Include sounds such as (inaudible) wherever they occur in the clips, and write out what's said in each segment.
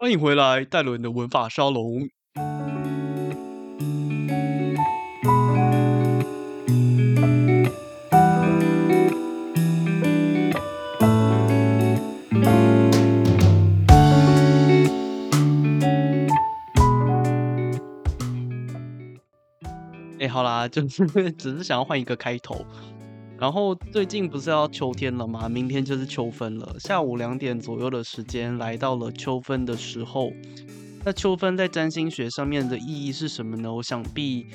欢迎回来，戴伦的文法沙龙。哎，好啦，就是 (laughs) 只是想要换一个开头。然后最近不是要秋天了吗？明天就是秋分了。下午两点左右的时间，来到了秋分的时候。那秋分在占星学上面的意义是什么呢？我想必，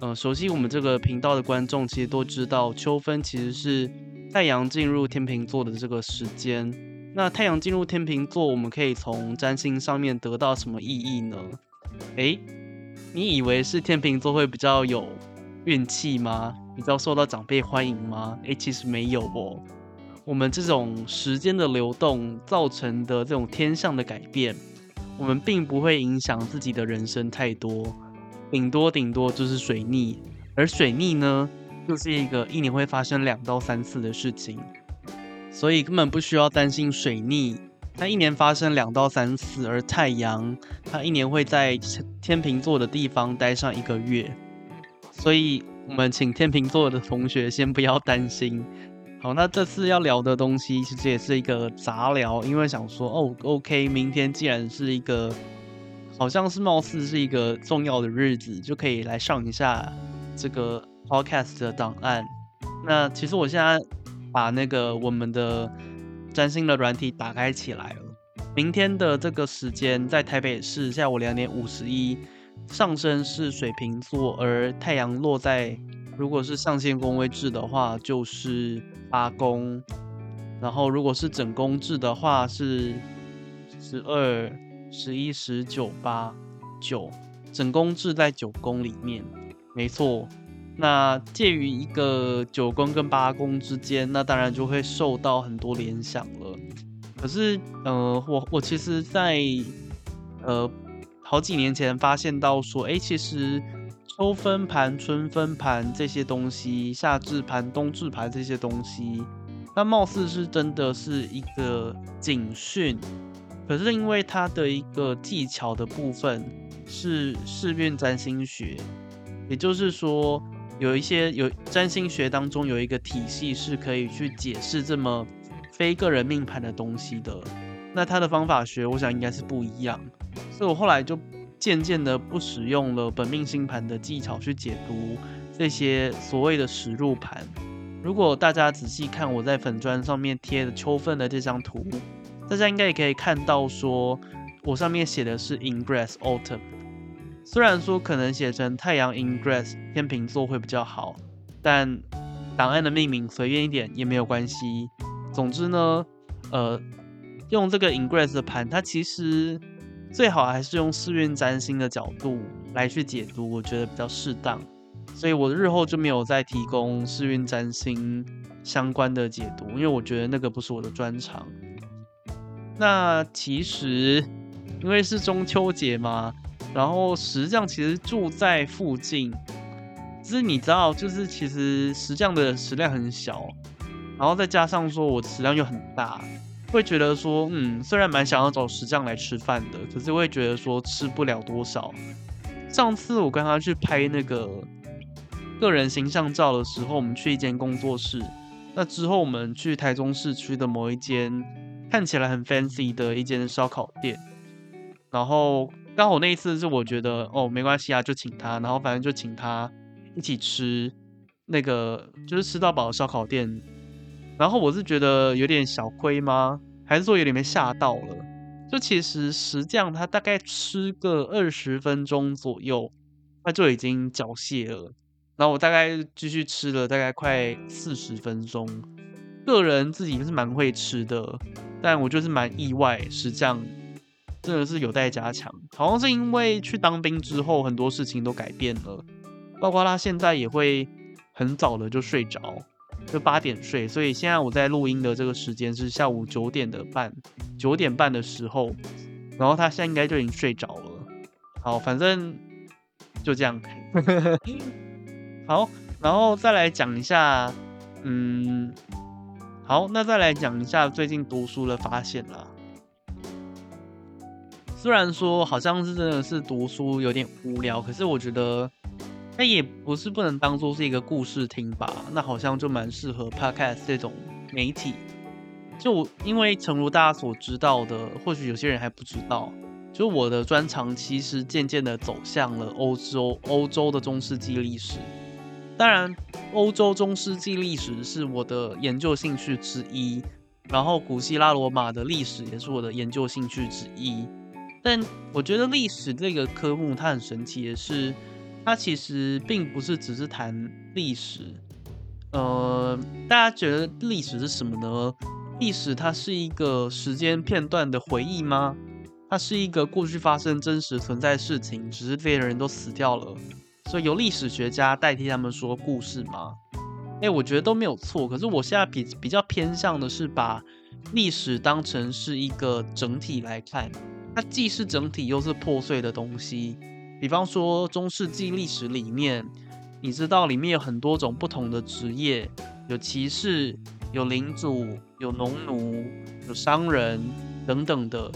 呃，熟悉我们这个频道的观众其实都知道，秋分其实是太阳进入天秤座的这个时间。那太阳进入天秤座，我们可以从占星上面得到什么意义呢？诶，你以为是天秤座会比较有运气吗？比较受到长辈欢迎吗？诶，其实没有哦。我们这种时间的流动造成的这种天象的改变，我们并不会影响自己的人生太多，顶多顶多就是水逆。而水逆呢，就是一个一年会发生两到三次的事情，所以根本不需要担心水逆。它一年发生两到三次，而太阳它一年会在天秤座的地方待上一个月，所以。我们请天秤座的同学先不要担心。好，那这次要聊的东西其实也是一个杂聊，因为想说哦，OK，明天既然是一个，好像是貌似是一个重要的日子，就可以来上一下这个 Podcast 的档案。那其实我现在把那个我们的占星的软体打开起来了。明天的这个时间在台北市下午两点五十一。上升是水瓶座，而太阳落在，如果是上线宫位制的话，就是八宫。然后如果是整宫制的话，是十二、十一、十九、八、九。整宫制在九宫里面，没错。那介于一个九宫跟八宫之间，那当然就会受到很多联想了。可是，呃，我我其实在，呃。好几年前发现到说，哎，其实秋分盘、春分盘这些东西，夏至盘、冬至盘这些东西，那貌似是真的是一个警讯。可是因为它的一个技巧的部分是试运占星学，也就是说有一些有占星学当中有一个体系是可以去解释这么非个人命盘的东西的。那它的方法学，我想应该是不一样。所以我后来就渐渐的不使用了本命星盘的技巧去解读这些所谓的实入盘。如果大家仔细看我在粉砖上面贴的秋分的这张图，大家应该也可以看到说，我上面写的是 Ingress Autumn。虽然说可能写成太阳 Ingress 天秤座会比较好，但档案的命名随便一点也没有关系。总之呢，呃，用这个 Ingress 的盘，它其实。最好还是用世运占星的角度来去解读，我觉得比较适当。所以我日后就没有再提供世运占星相关的解读，因为我觉得那个不是我的专长。那其实因为是中秋节嘛，然后石匠其实住在附近，只是你知道，就是其实石匠的食量很小，然后再加上说我食量又很大。会觉得说，嗯，虽然蛮想要找石匠来吃饭的，可是会觉得说吃不了多少。上次我跟他去拍那个个人形象照的时候，我们去一间工作室。那之后我们去台中市区的某一间看起来很 fancy 的一间烧烤店，然后刚好那一次是我觉得哦没关系啊，就请他，然后反正就请他一起吃那个就是吃到饱的烧烤店。然后我是觉得有点小亏吗？还是说有点被吓到了？就其实石匠他大概吃个二十分钟左右，他就已经缴械了。然后我大概继续吃了大概快四十分钟。个人自己是蛮会吃的，但我就是蛮意外，石匠真的是有待加强。好像是因为去当兵之后，很多事情都改变了，包括他现在也会很早的就睡着。就八点睡，所以现在我在录音的这个时间是下午九点的半，九点半的时候，然后他现在应该就已经睡着了。好，反正就这样。(laughs) 好，然后再来讲一下，嗯，好，那再来讲一下最近读书的发现啦。虽然说好像是真的是读书有点无聊，可是我觉得那也不是不能当做是一个故事听吧。那好像就蛮适合 Podcast 这种媒体。就因为诚如大家所知道的，或许有些人还不知道，就我的专长其实渐渐的走向了欧洲，欧洲的中世纪历史。当然，欧洲中世纪历史是我的研究兴趣之一，然后古希腊罗马的历史也是我的研究兴趣之一。但我觉得历史这个科目它很神奇的是，它其实并不是只是谈历史。呃，大家觉得历史是什么呢？历史它是一个时间片段的回忆吗？它是一个过去发生真实存在事情，只是这些人都死掉了，所以由历史学家代替他们说故事吗？哎，我觉得都没有错。可是我现在比比较偏向的是把历史当成是一个整体来看。它既是整体，又是破碎的东西。比方说，中世纪历史里面，你知道里面有很多种不同的职业，有骑士，有领主，有农奴，有商人等等的。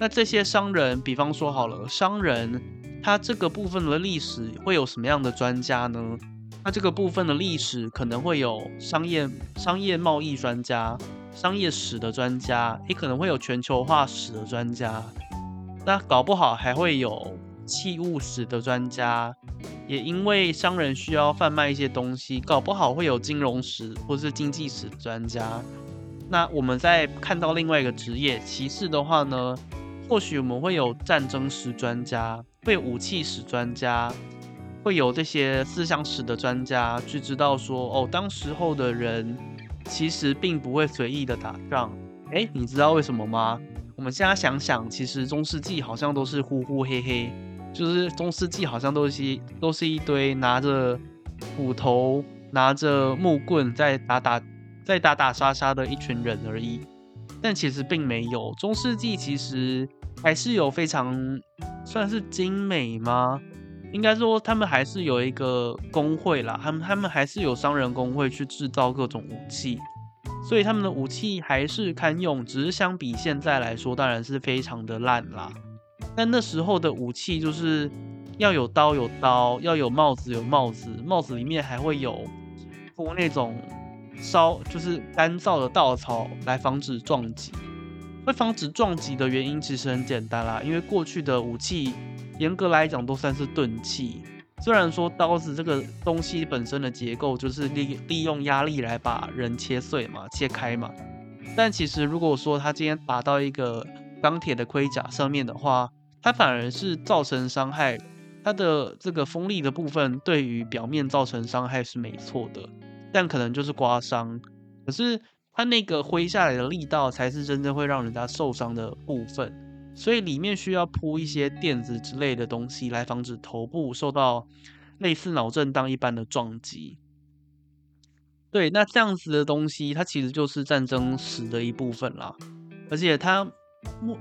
那这些商人，比方说好了，商人他这个部分的历史会有什么样的专家呢？那这个部分的历史可能会有商业、商业贸易专家、商业史的专家，也可能会有全球化史的专家。那搞不好还会有器物史的专家，也因为商人需要贩卖一些东西，搞不好会有金融史或是经济史的专家。那我们再看到另外一个职业，骑士的话呢，或许我们会有战争史专家，会武器史专家，会有这些思想史的专家去知道说，哦，当时候的人其实并不会随意的打仗。诶，你知道为什么吗？我们现在想想，其实中世纪好像都是呼呼黑黑，就是中世纪好像都是都是一堆拿着斧头、拿着木棍在打打在打打杀杀的一群人而已。但其实并没有，中世纪其实还是有非常算是精美吗？应该说他们还是有一个工会啦，他们他们还是有商人工会去制造各种武器。所以他们的武器还是堪用，只是相比现在来说，当然是非常的烂啦。但那时候的武器就是要有刀有刀，要有帽子有帽子，帽子里面还会有铺那种烧就是干燥的稻草来防止撞击。会防止撞击的原因其实很简单啦，因为过去的武器严格来讲都算是钝器。虽然说刀子这个东西本身的结构就是利利用压力来把人切碎嘛、切开嘛，但其实如果说他今天打到一个钢铁的盔甲上面的话，它反而是造成伤害。它的这个锋利的部分对于表面造成伤害是没错的，但可能就是刮伤。可是它那个挥下来的力道才是真正会让人家受伤的部分。所以里面需要铺一些垫子之类的东西，来防止头部受到类似脑震荡一般的撞击。对，那这样子的东西，它其实就是战争史的一部分啦。而且它，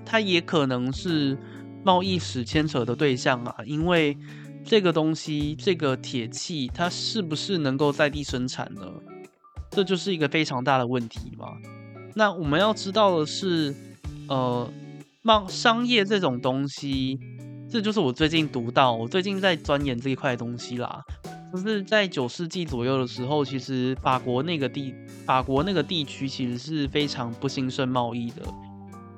它也可能是贸易史牵扯的对象啊，因为这个东西，这个铁器，它是不是能够在地生产呢？这就是一个非常大的问题嘛。那我们要知道的是，呃。贸商业这种东西，这就是我最近读到，我最近在钻研这一块东西啦。就是在九世纪左右的时候，其实法国那个地，法国那个地区其实是非常不兴盛贸易的。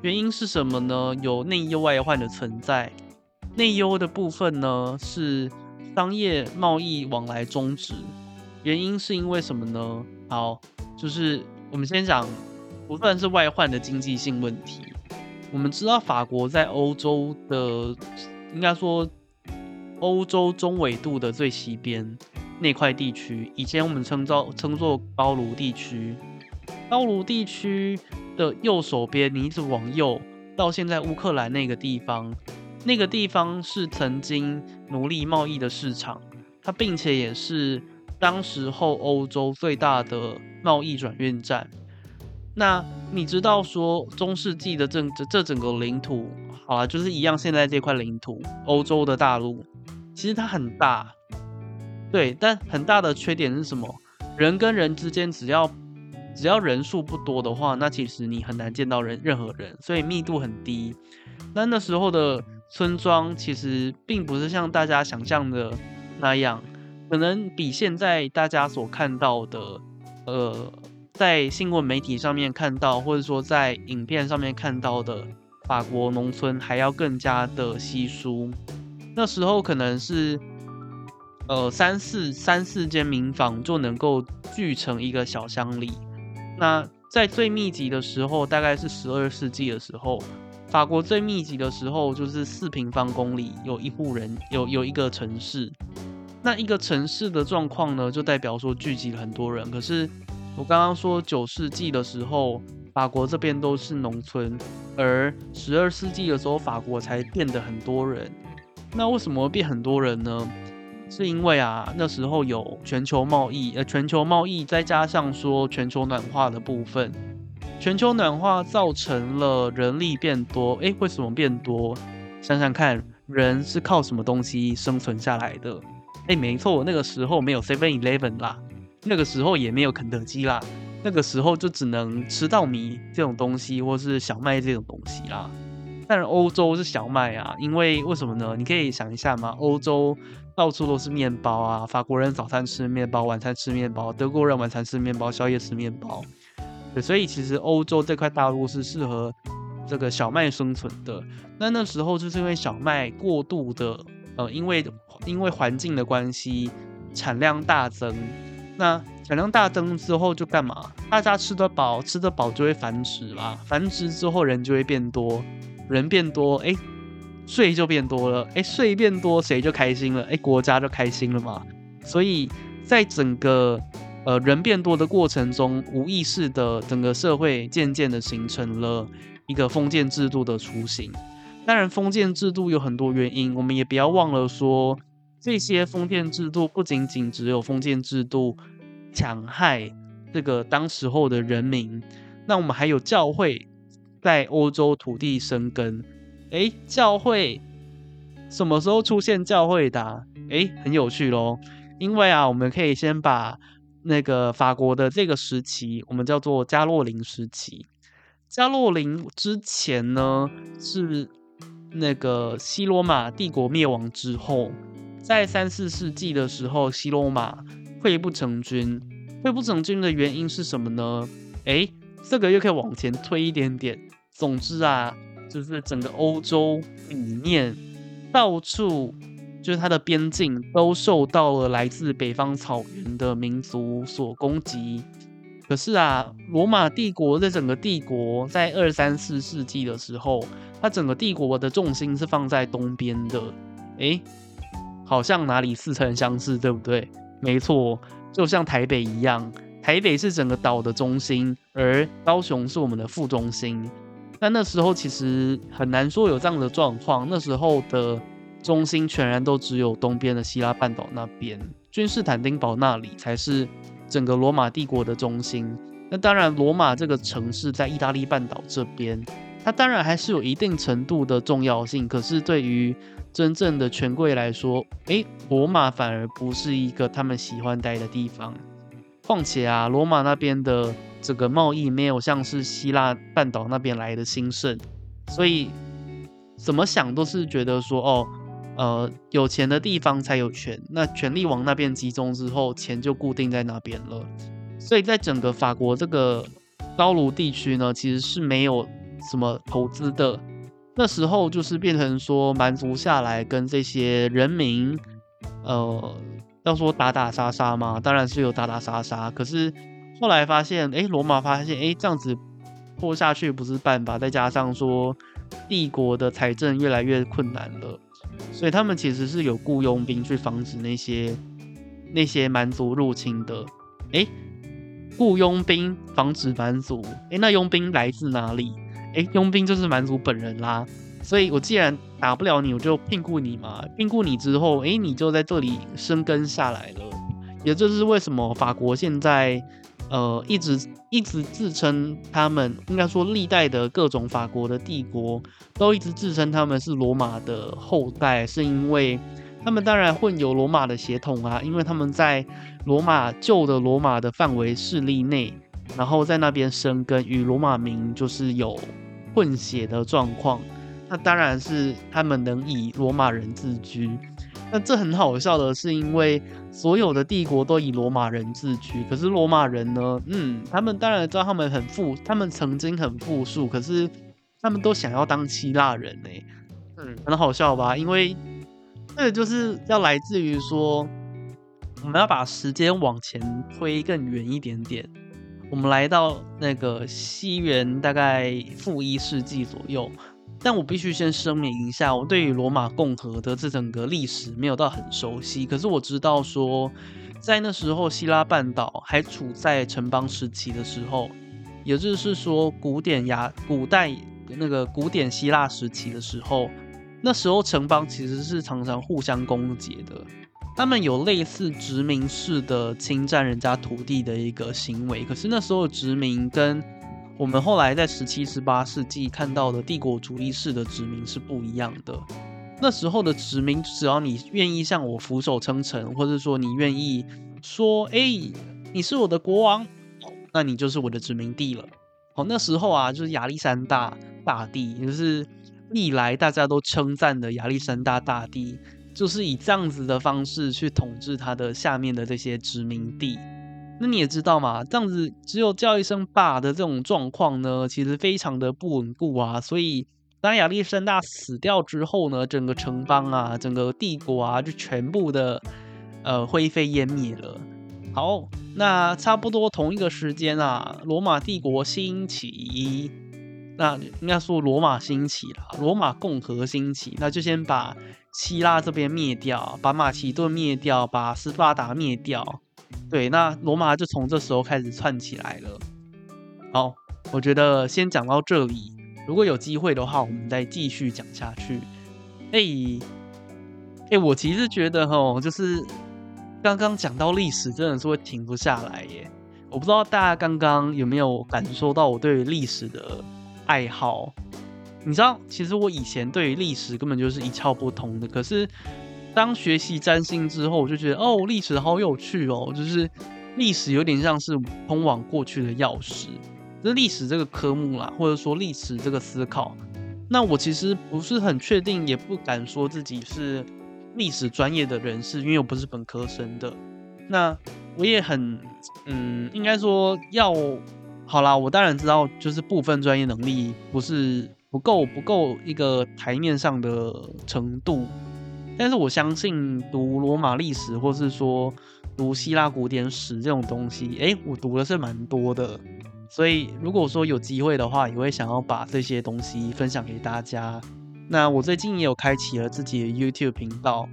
原因是什么呢？有内忧外患的存在。内忧的部分呢，是商业贸易往来终止。原因是因为什么呢？好，就是我们先讲，不算是外患的经济性问题。我们知道法国在欧洲的，应该说欧洲中纬度的最西边那块地区，以前我们称作称作高卢地区。高卢地区的右手边，你一直往右到现在乌克兰那个地方，那个地方是曾经奴隶贸易的市场，它并且也是当时候欧洲最大的贸易转运站。那你知道说中世纪的这这整个领土，好了，就是一样，现在这块领土，欧洲的大陆，其实它很大，对，但很大的缺点是什么？人跟人之间只要只要人数不多的话，那其实你很难见到人任何人，所以密度很低。那那时候的村庄其实并不是像大家想象的那样，可能比现在大家所看到的，呃，在新闻媒体上面看到，或者说在影片上面看到的法国农村还要更加的稀疏。那时候可能是，呃，三四三四间民房就能够聚成一个小乡里。那在最密集的时候，大概是十二世纪的时候。法国最密集的时候，就是四平方公里有一户人，有有一个城市。那一个城市的状况呢，就代表说聚集了很多人。可是我刚刚说九世纪的时候，法国这边都是农村，而十二世纪的时候，法国才变得很多人。那为什么会变很多人呢？是因为啊，那时候有全球贸易，呃，全球贸易再加上说全球暖化的部分。全球暖化造成了人力变多，诶，为什么变多？想想看，人是靠什么东西生存下来的？诶，没错，那个时候没有 Seven Eleven 啦，那个时候也没有肯德基啦，那个时候就只能吃稻米这种东西，或是小麦这种东西啦。但是欧洲是小麦啊，因为为什么呢？你可以想一下嘛，欧洲到处都是面包啊，法国人早餐吃面包，晚餐吃面包，德国人晚餐吃面包，宵夜吃面包。对，所以其实欧洲这块大陆是适合这个小麦生存的。那那时候就是因为小麦过度的，呃，因为因为环境的关系，产量大增。那产量大增之后就干嘛？大家吃得饱，吃得饱就会繁殖啦。繁殖之后人就会变多，人变多，哎，税就变多了。哎，税变多，谁就开心了？哎，国家就开心了嘛。所以在整个呃，人变多的过程中，无意识的整个社会渐渐的形成了一个封建制度的雏形。当然，封建制度有很多原因，我们也不要忘了说，这些封建制度不仅仅只有封建制度强害这个当时候的人民，那我们还有教会在欧洲土地生根。诶，教会什么时候出现教会的啊？诶，很有趣喽，因为啊，我们可以先把。那个法国的这个时期，我们叫做加洛林时期。加洛林之前呢，是那个西罗马帝国灭亡之后，在三四世纪的时候，西罗马溃不成军。溃不成军的原因是什么呢？诶，这个又可以往前推一点点。总之啊，就是整个欧洲里面到处。就是它的边境都受到了来自北方草原的民族所攻击。可是啊，罗马帝国这整个帝国在二三四世纪的时候，它整个帝国的重心是放在东边的。诶，好像哪里似曾相识，对不对？没错，就像台北一样，台北是整个岛的中心，而高雄是我们的副中心。但那时候其实很难说有这样的状况，那时候的。中心全然都只有东边的希腊半岛那边，君士坦丁堡那里才是整个罗马帝国的中心。那当然，罗马这个城市在意大利半岛这边，它当然还是有一定程度的重要性。可是对于真正的权贵来说，诶，罗马反而不是一个他们喜欢待的地方。况且啊，罗马那边的这个贸易没有像是希腊半岛那边来的兴盛，所以怎么想都是觉得说，哦。呃，有钱的地方才有权，那权力往那边集中之后，钱就固定在那边了。所以在整个法国这个高卢地区呢，其实是没有什么投资的。那时候就是变成说，蛮族下来跟这些人民，呃，要说打打杀杀嘛，当然是有打打杀杀。可是后来发现，哎，罗马发现，哎，这样子拖下去不是办法，再加上说帝国的财政越来越困难了。所以他们其实是有雇佣兵去防止那些那些蛮族入侵的。诶，雇佣兵防止蛮族，诶，那佣兵来自哪里？诶，佣兵就是蛮族本人啦。所以我既然打不了你，我就聘雇你嘛。聘雇你之后，诶，你就在这里生根下来了。也就是为什么法国现在。呃，一直一直自称他们应该说历代的各种法国的帝国都一直自称他们是罗马的后代，是因为他们当然混有罗马的血统啊，因为他们在罗马旧的罗马的范围势力内，然后在那边生根，与罗马民就是有混血的状况。那当然是他们能以罗马人自居。那这很好笑的是，因为所有的帝国都以罗马人自居，可是罗马人呢，嗯，他们当然知道他们很富，他们曾经很富庶，可是他们都想要当希腊人呢，嗯，很好笑吧？因为这个就是要来自于说，我们要把时间往前推更远一点点，我们来到那个西元大概负一世纪左右。但我必须先声明一下，我对于罗马共和的这整个历史没有到很熟悉。可是我知道说，在那时候希腊半岛还处在城邦时期的时候，也就是说古典雅古代那个古典希腊时期的时候，那时候城邦其实是常常互相攻訐的，他们有类似殖民式的侵占人家土地的一个行为。可是那时候殖民跟我们后来在十七、十八世纪看到的帝国主义式的殖民是不一样的。那时候的殖民，只要你愿意向我俯首称臣，或者说你愿意说“哎，你是我的国王”，那你就是我的殖民地了。好，那时候啊，就是亚历山大大帝，也就是历来大家都称赞的亚历山大大帝，就是以这样子的方式去统治他的下面的这些殖民地。那你也知道嘛，这样子只有叫一声爸的这种状况呢，其实非常的不稳固啊。所以当亚历山大死掉之后呢，整个城邦啊，整个帝国啊，就全部的呃灰飞烟灭了。好，那差不多同一个时间啊，罗马帝国兴起，那应该说罗马兴起了，罗马共和兴起，那就先把希腊这边灭掉，把马其顿灭掉，把斯巴达灭掉。对，那罗马就从这时候开始串起来了。好，我觉得先讲到这里。如果有机会的话，我们再继续讲下去。哎，哎，我其实觉得齁，就是刚刚讲到历史，真的是会停不下来耶。我不知道大家刚刚有没有感受到我对历史的爱好。你知道，其实我以前对于历史根本就是一窍不通的，可是。当学习占星之后，我就觉得哦，历史好有趣哦，就是历史有点像是通往过去的钥匙。这历史这个科目啦，或者说历史这个思考，那我其实不是很确定，也不敢说自己是历史专业的人士，因为我不是本科生的。那我也很嗯，应该说要好啦，我当然知道，就是部分专业能力不是不够，不够一个台面上的程度。但是我相信读罗马历史，或是说读希腊古典史这种东西，诶，我读的是蛮多的。所以如果说有机会的话，也会想要把这些东西分享给大家。那我最近也有开启了自己的 YouTube 频道，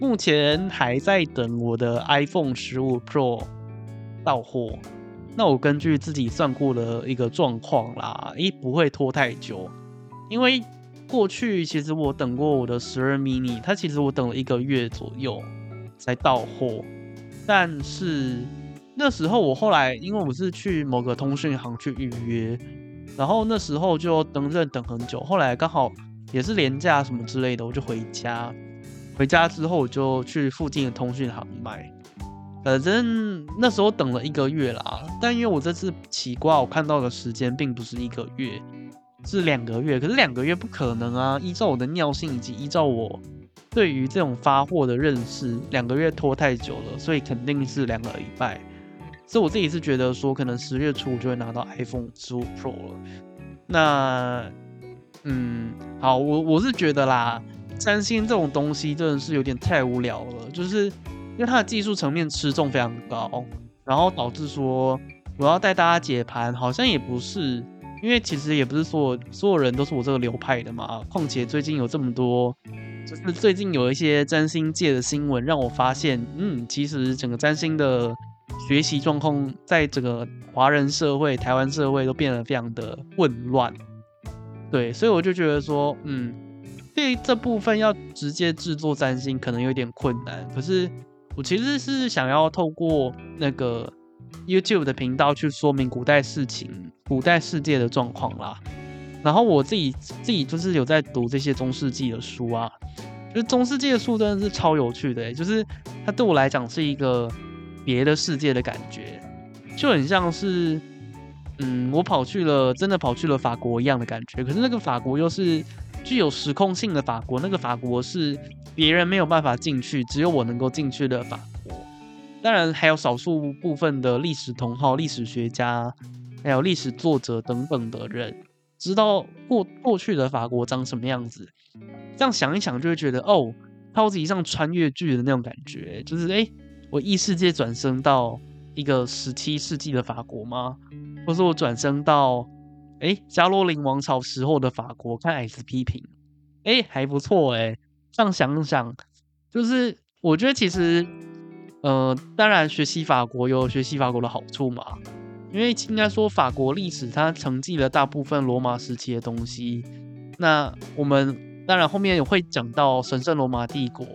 目前还在等我的 iPhone 十五 Pro 到货。那我根据自己算过的一个状况啦，诶，不会拖太久，因为。过去其实我等过我的十二 mini，它其实我等了一个月左右才到货，但是那时候我后来因为我是去某个通讯行去预约，然后那时候就等着等很久，后来刚好也是连假什么之类的，我就回家，回家之后我就去附近的通讯行买，反正那时候等了一个月啦，但因为我这次起挂我看到的时间并不是一个月。是两个月，可是两个月不可能啊！依照我的尿性以及依照我对于这种发货的认识，两个月拖太久了，所以肯定是两个礼拜。所以我自己是觉得说，可能十月初我就会拿到 iPhone 十五 Pro 了。那，嗯，好，我我是觉得啦，三星这种东西真的是有点太无聊了，就是因为它的技术层面吃重非常高，然后导致说我要带大家解盘，好像也不是。因为其实也不是说所有人都是我这个流派的嘛，况且最近有这么多，就是最近有一些占星界的新闻，让我发现，嗯，其实整个占星的学习状况，在整个华人社会、台湾社会都变得非常的混乱。对，所以我就觉得说，嗯，对这部分要直接制作占星可能有点困难，可是我其实是想要透过那个。YouTube 的频道去说明古代事情、古代世界的状况啦。然后我自己自己就是有在读这些中世纪的书啊，就是中世纪的书真的是超有趣的欸，就是它对我来讲是一个别的世界的感觉，就很像是嗯，我跑去了真的跑去了法国一样的感觉。可是那个法国又是具有时空性的法国，那个法国是别人没有办法进去，只有我能够进去的法国。当然，还有少数部分的历史同好、历史学家，还有历史作者等等的人，知道过过去的法国长什么样子。这样想一想，就会觉得哦，超级像穿越剧的那种感觉，就是哎，我异世界转生到一个十七世纪的法国吗？或是我转生到？哎，加洛林王朝时候的法国，看 S 批评，哎，还不错哎。这样想想，就是我觉得其实，呃，当然学习法国有学习法国的好处嘛，因为应该说法国历史它承继了大部分罗马时期的东西。那我们当然后面也会讲到神圣罗马帝国，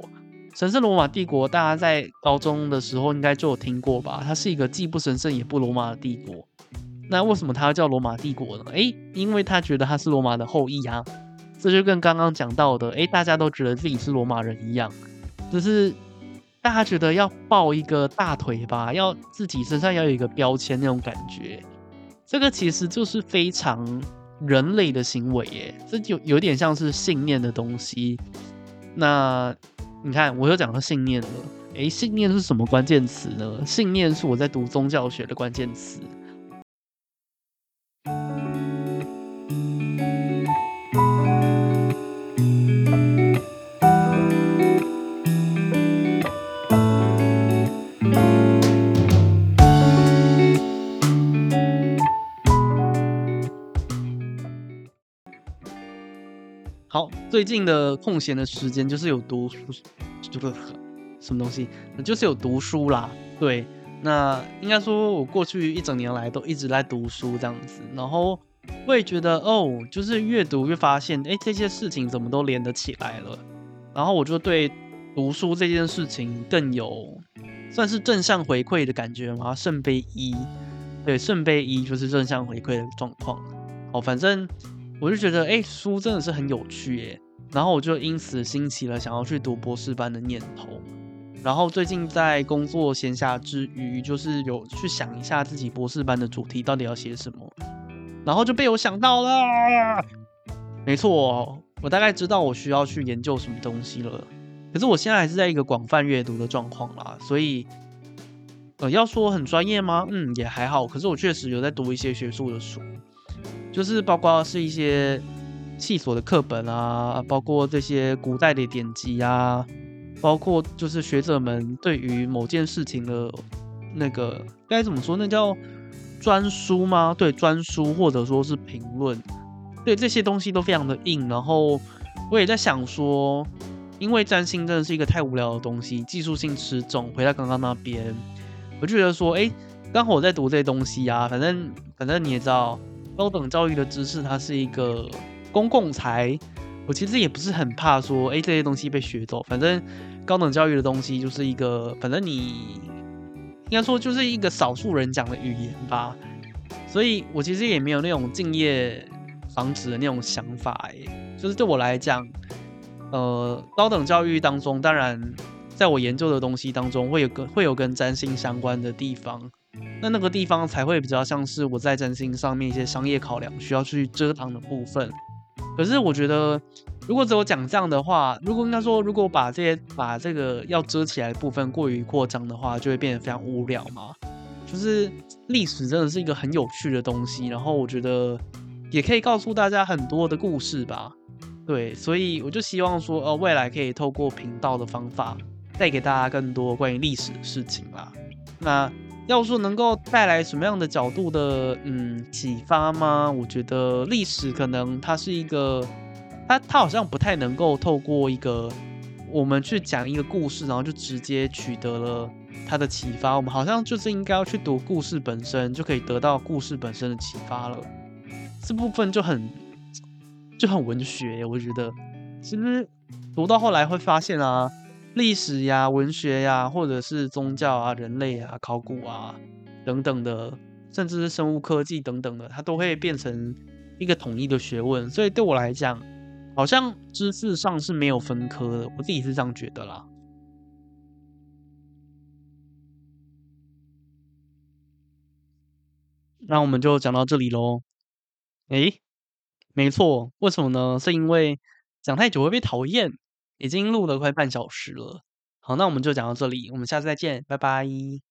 神圣罗马帝国大家在高中的时候应该就有听过吧？它是一个既不神圣也不罗马的帝国。那为什么它叫罗马帝国呢？诶，因为他觉得他是罗马的后裔啊。这就跟刚刚讲到的，诶，大家都觉得自己是罗马人一样，只是大家觉得要抱一个大腿吧，要自己身上要有一个标签那种感觉。这个其实就是非常人类的行为耶，这就有点像是信念的东西。那你看，我又讲到信念了。诶，信念是什么关键词呢？信念是我在读宗教学的关键词。最近的空闲的时间就是有读书，这个什么东西？就是有读书啦。对，那应该说，我过去一整年来都一直在读书这样子，然后我也觉得哦，就是越读越发现，哎，这些事情怎么都连得起来了。然后我就对读书这件事情更有算是正向回馈的感觉嘛。圣杯一，对，圣杯一就是正向回馈的状况。哦，反正。我就觉得，哎，书真的是很有趣耶，然后我就因此兴起了想要去读博士班的念头。然后最近在工作闲暇之余，就是有去想一下自己博士班的主题到底要写什么，然后就被我想到了。没错，我大概知道我需要去研究什么东西了。可是我现在还是在一个广泛阅读的状况啦，所以，呃，要说很专业吗？嗯，也还好。可是我确实有在读一些学术的书。就是包括是一些系所的课本啊，包括这些古代的典籍啊，包括就是学者们对于某件事情的那个该怎么说？那叫专书吗？对，专书或者说是评论。对，这些东西都非常的硬。然后我也在想说，因为占星真的是一个太无聊的东西，技术性吃重。回到刚刚那边，我就觉得说，哎，刚好我在读这些东西啊，反正反正你也知道。高等教育的知识，它是一个公共财。我其实也不是很怕说，哎，这些东西被学走。反正高等教育的东西就是一个，反正你应该说就是一个少数人讲的语言吧。所以我其实也没有那种敬业防止的那种想法。哎，就是对我来讲，呃，高等教育当中，当然在我研究的东西当中，会有跟会有跟占星相关的地方。那那个地方才会比较像是我在占星上面一些商业考量需要去遮挡的部分。可是我觉得，如果只有讲这样的话，如果应该说，如果把这些把这个要遮起来的部分过于扩张的话，就会变得非常无聊嘛。就是历史真的是一个很有趣的东西，然后我觉得也可以告诉大家很多的故事吧。对，所以我就希望说，呃，未来可以透过频道的方法带给大家更多关于历史的事情啦。那。要说能够带来什么样的角度的嗯启发吗？我觉得历史可能它是一个，它它好像不太能够透过一个我们去讲一个故事，然后就直接取得了它的启发。我们好像就是应该要去读故事本身，就可以得到故事本身的启发了。这部分就很就很文学，我觉得是不是读到后来会发现啊？历史呀、文学呀，或者是宗教啊、人类啊、考古啊等等的，甚至是生物科技等等的，它都会变成一个统一的学问。所以对我来讲，好像知识上是没有分科的，我自己是这样觉得啦。那我们就讲到这里喽。诶，没错，为什么呢？是因为讲太久会被讨厌。已经录了快半小时了，好，那我们就讲到这里，我们下次再见，拜拜。